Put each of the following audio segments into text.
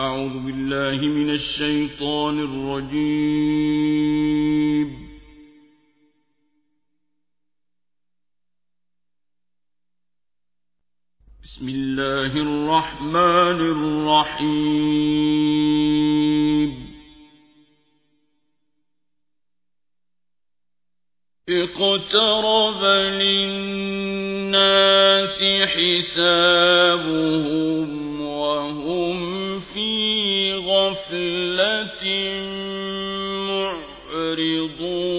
أعوذ بالله من الشيطان الرجيم. بسم الله الرحمن الرحيم. اقترب للناس حسابهم وهم غفلة معرضون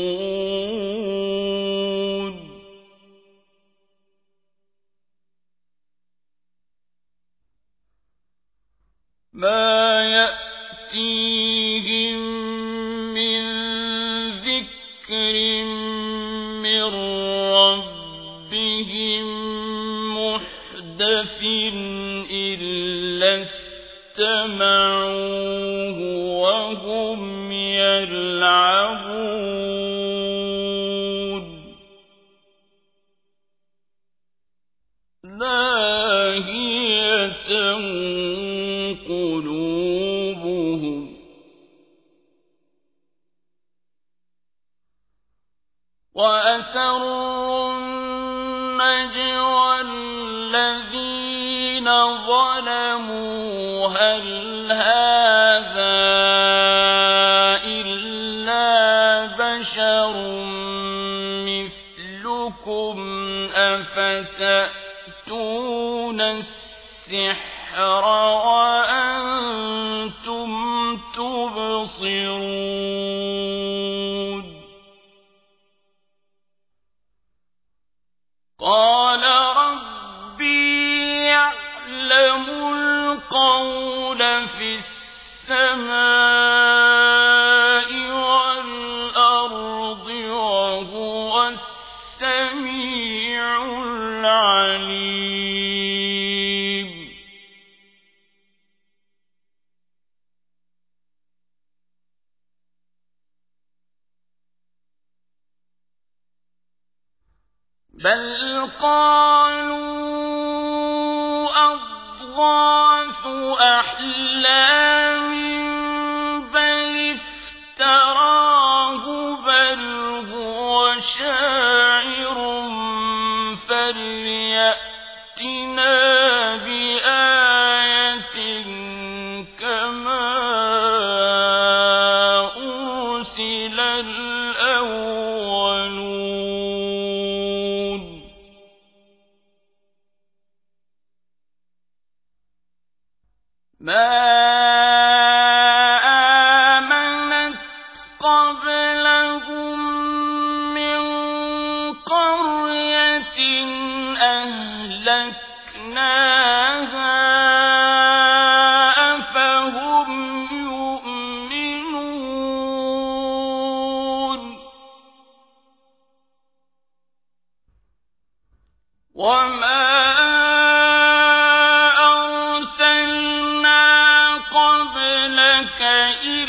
ما يأتيهم من ذكر من ربهم محدث إلا استمعوه وهم لاهية قلوبهم. النجوى الذين ظلموا. هل هذا أفتأتون السحر وأنتم تبصرون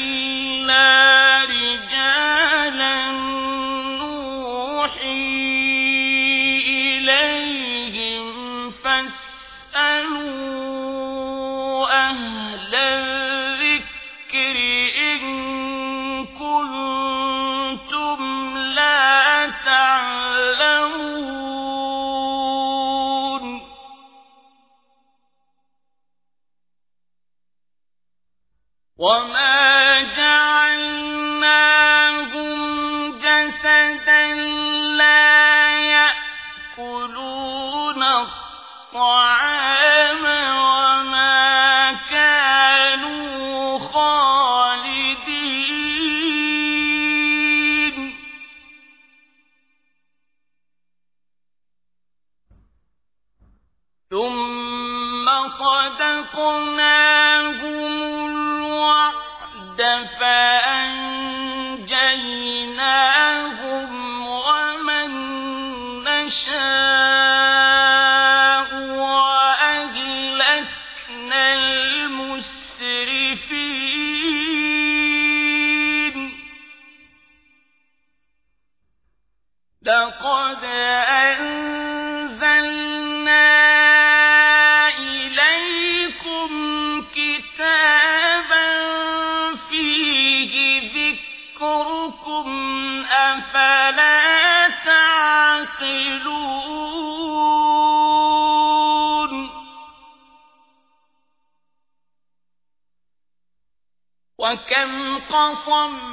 إلا وكم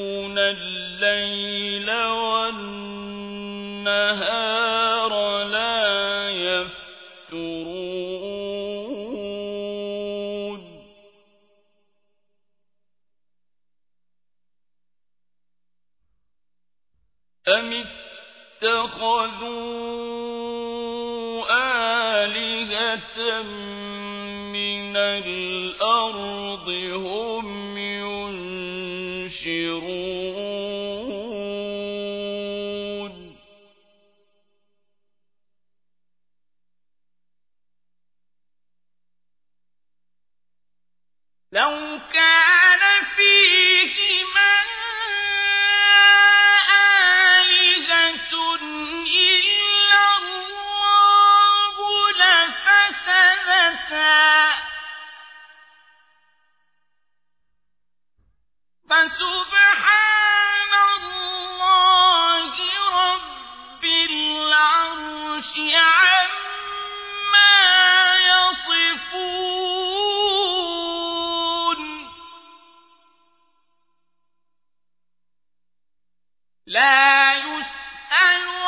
لا يسأل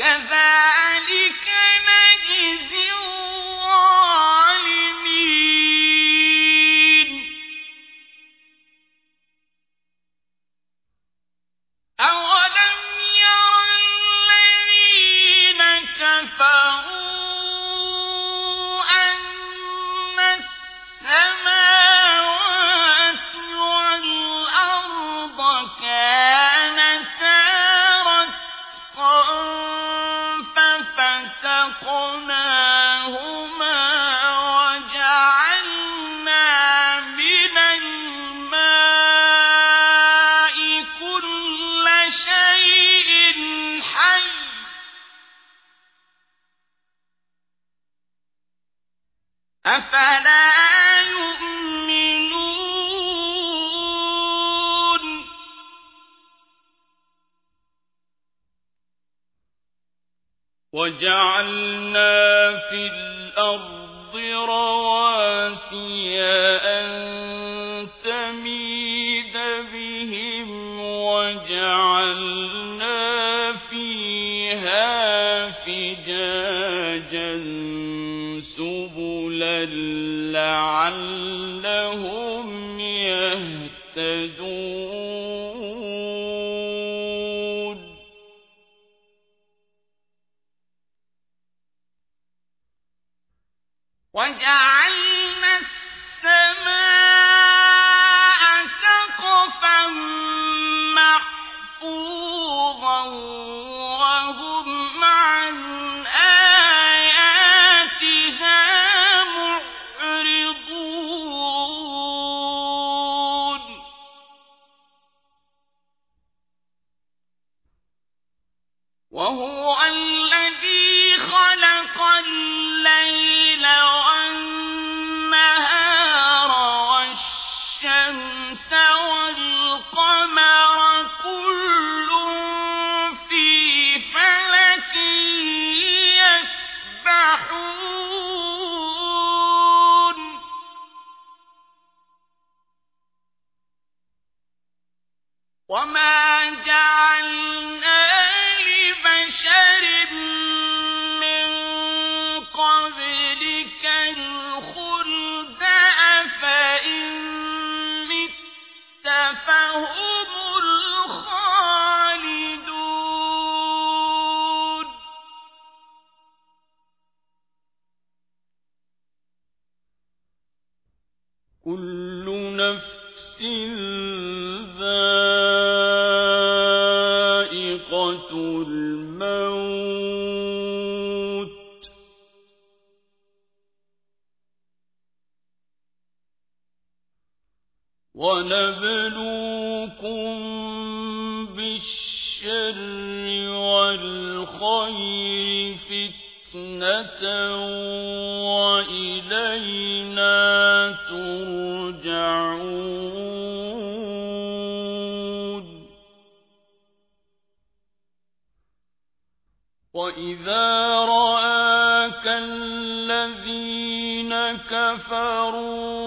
سبلا لعلهم عن كَفَرُوا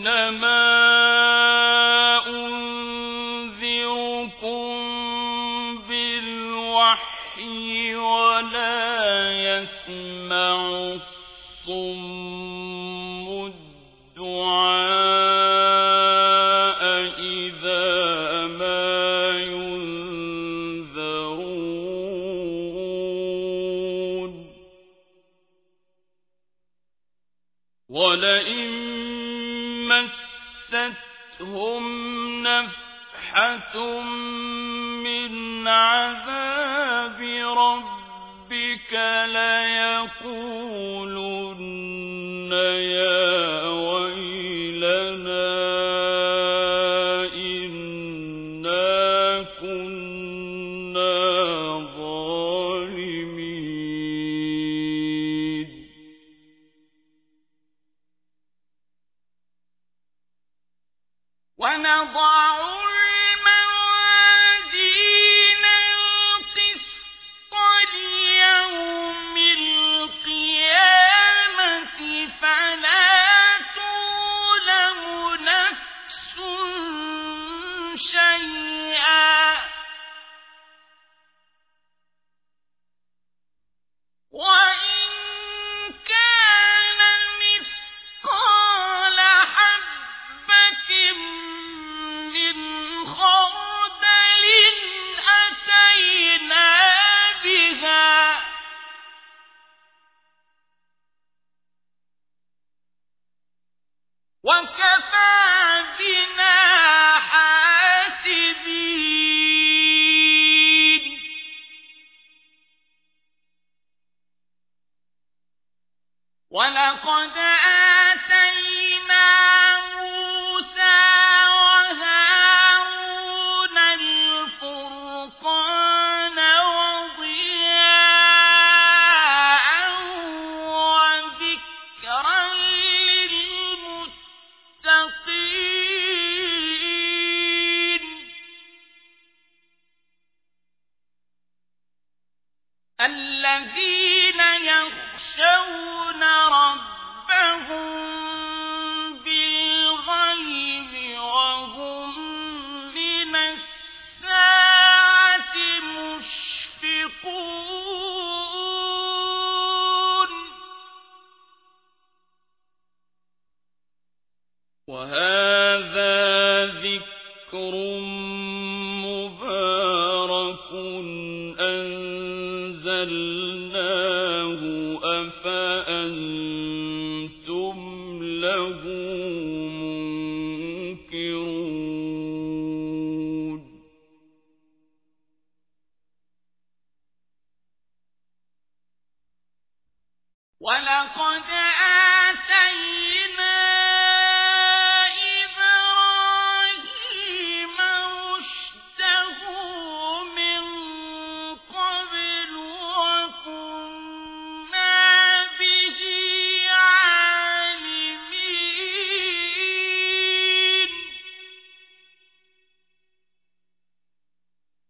إنما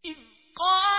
قالوا وجدنا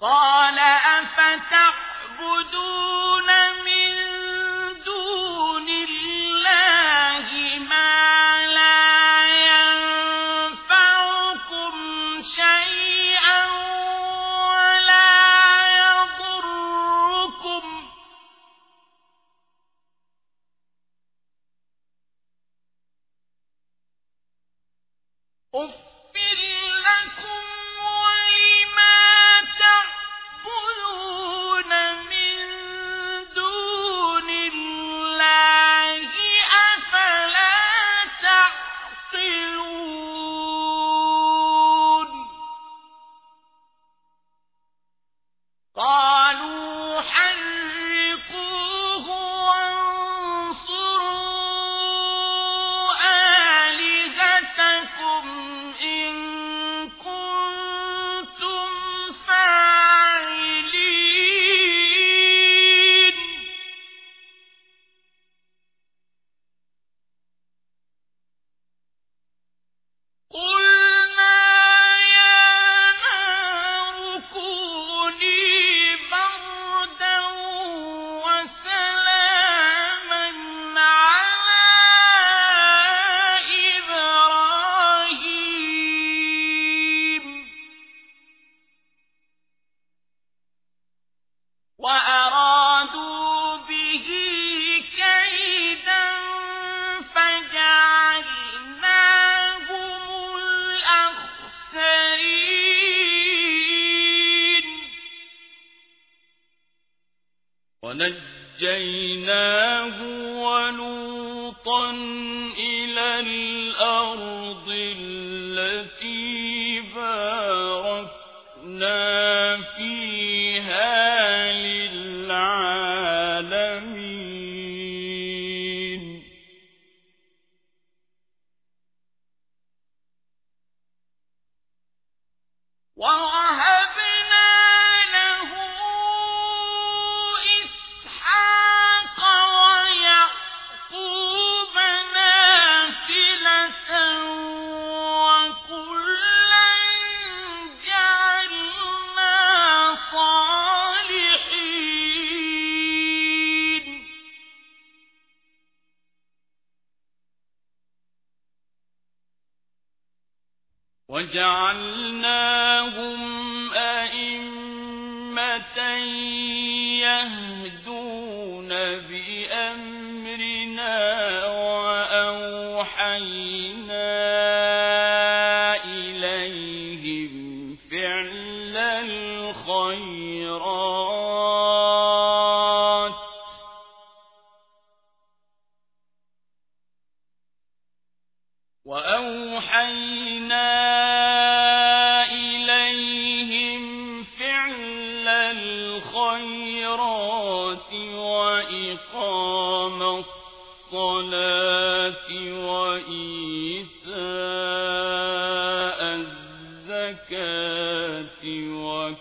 قال ونجيناه ولوطا إلى الأرض وجعلناهم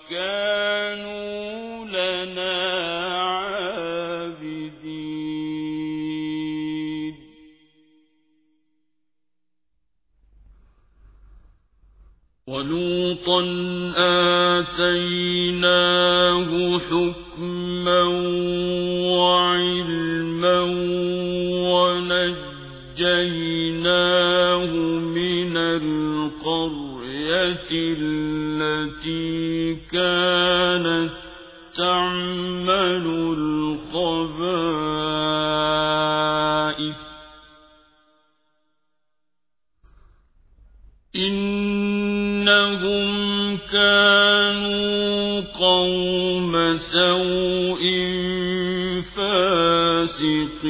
وكانوا لنا عابدين ولوطا آتيناه حكما وعلما ونجيناه التي كانت تعمل الخبائث إنهم كانوا قوم سوء فاسقين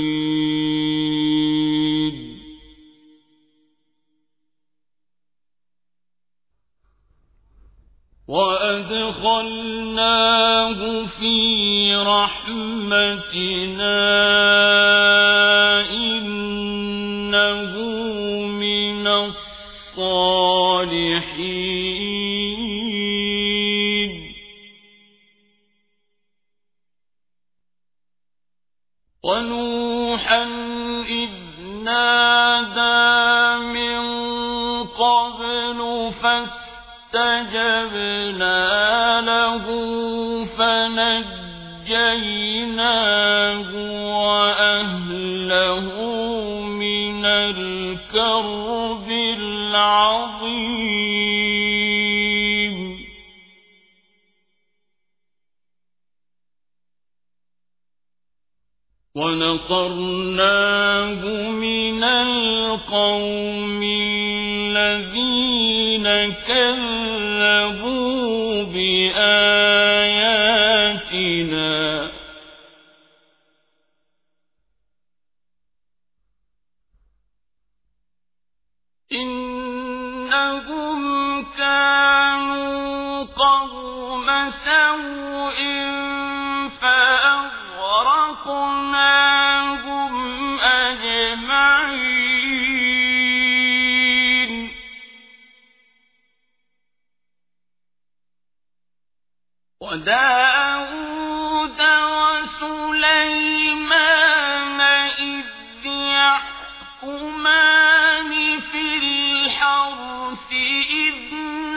وأدخلناه في رحمتنا إنه من الصالحين. فنجيناه وأهله من الكرب العظيم. ونصرناه من القوم الذين كذبوا بآياتنا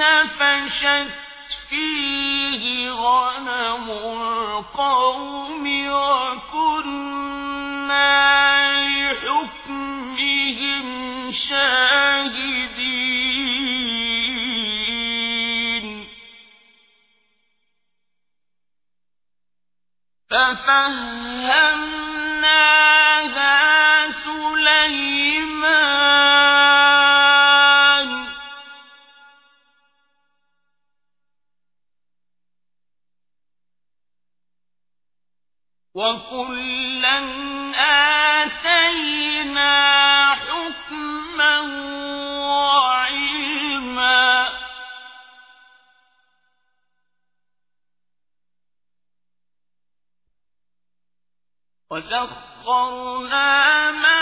نفشت فيه غنم القوم وكنا لحكمهم شاهدين. سليمان؟ وكلا آتينا وحكما وسخرنا مع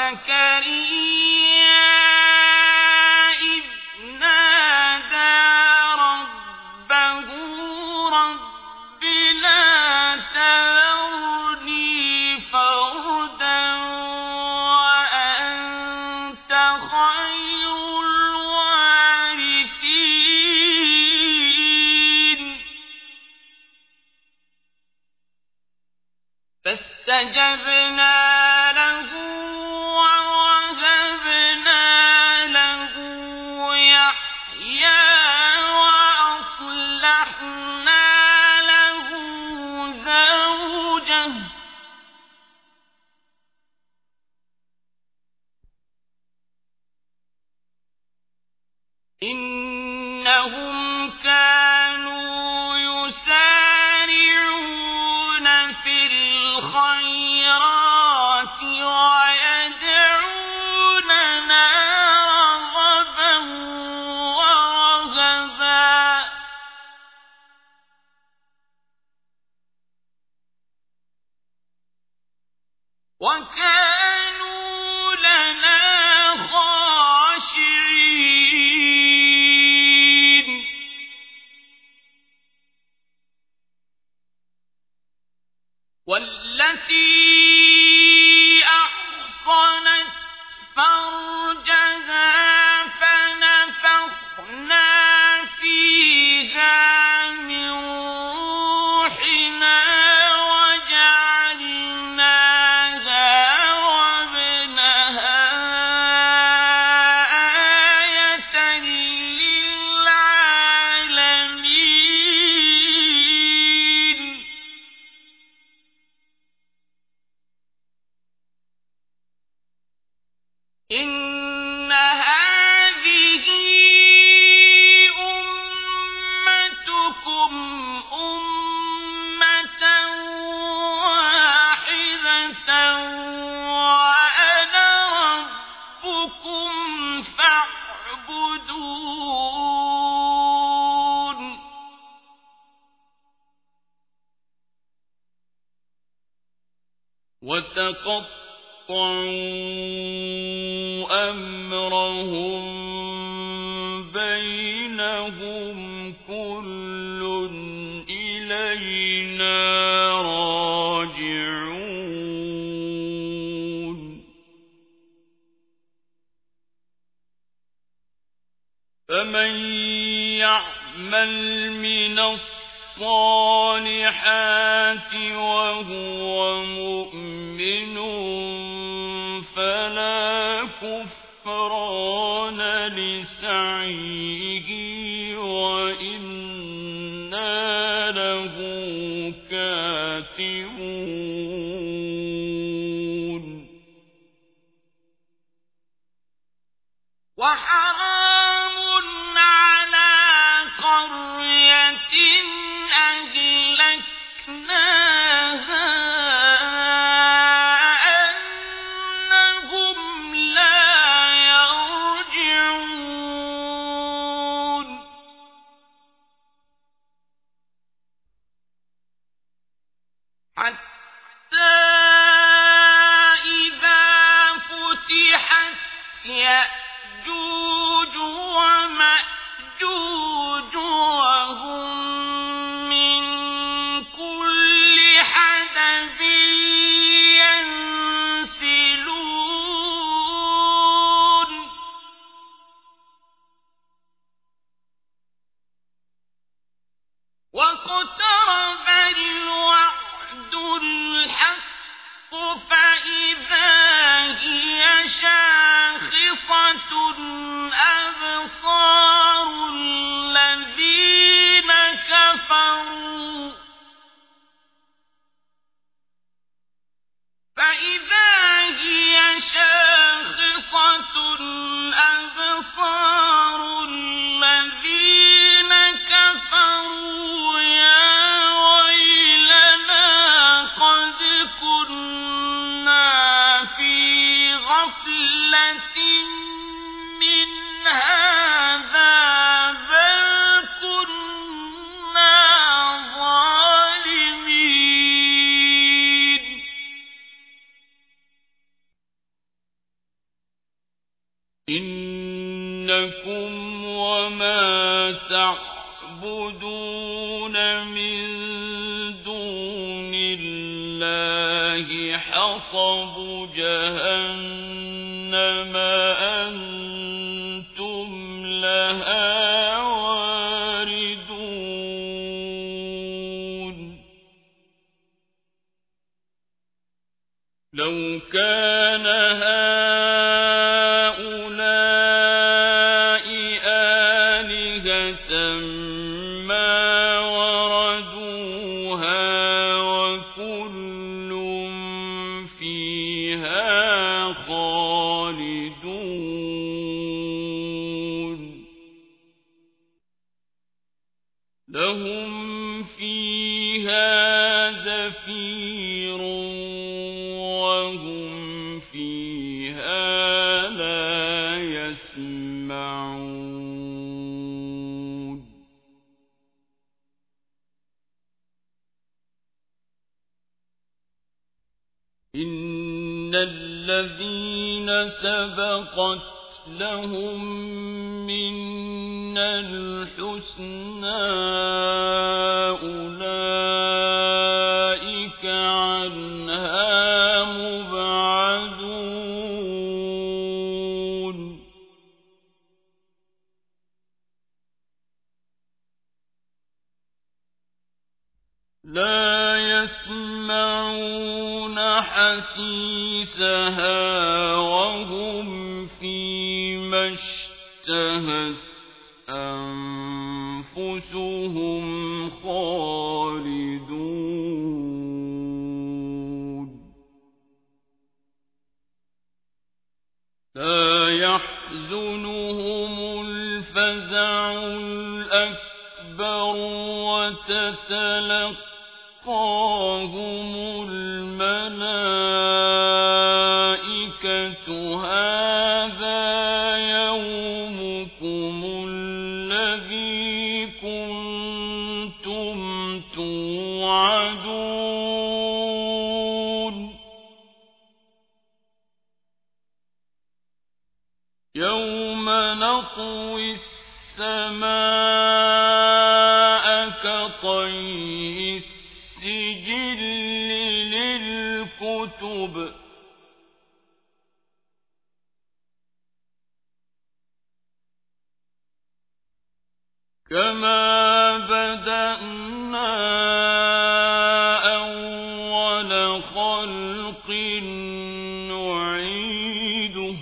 زكريا لسعيه لكم وما تعبدون من دون الله حصب لا يسمعون حسيسها وهم فيما اشتهت أنفسهم خالدون. لا يحزنهم الفزع الأكبر وتتلقاهم الملائكة للكتب كما بدأنا أول خلق نعيده.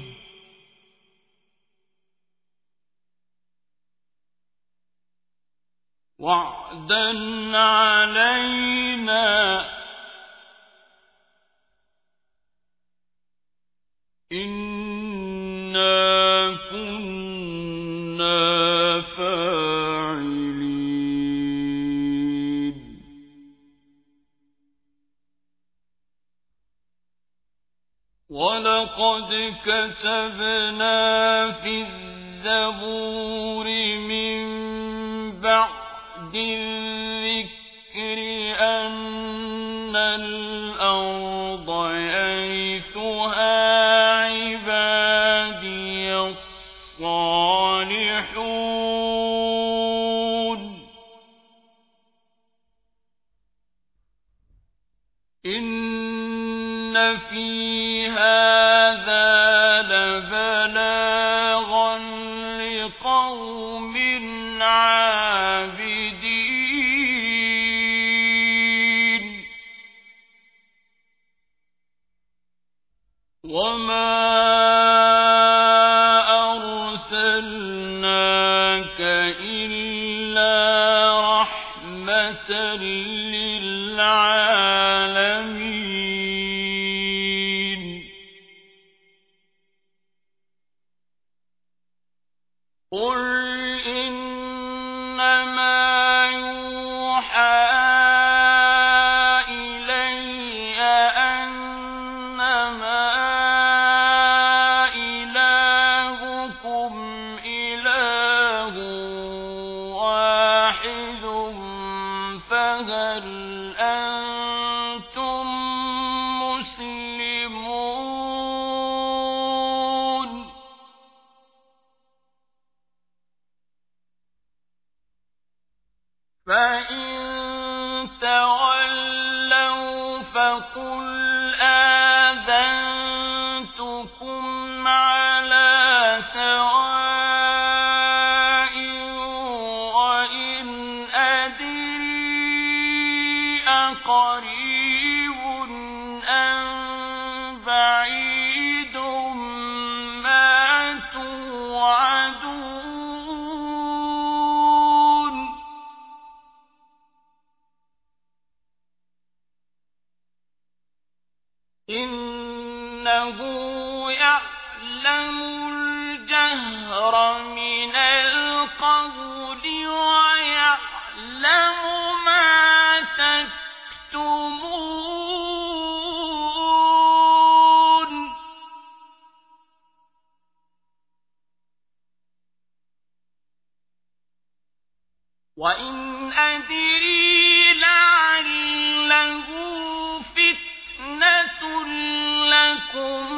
وعدا علينا إنا كنا فاعلين ولقد كتبنا في الزبور من بعد فقل لكم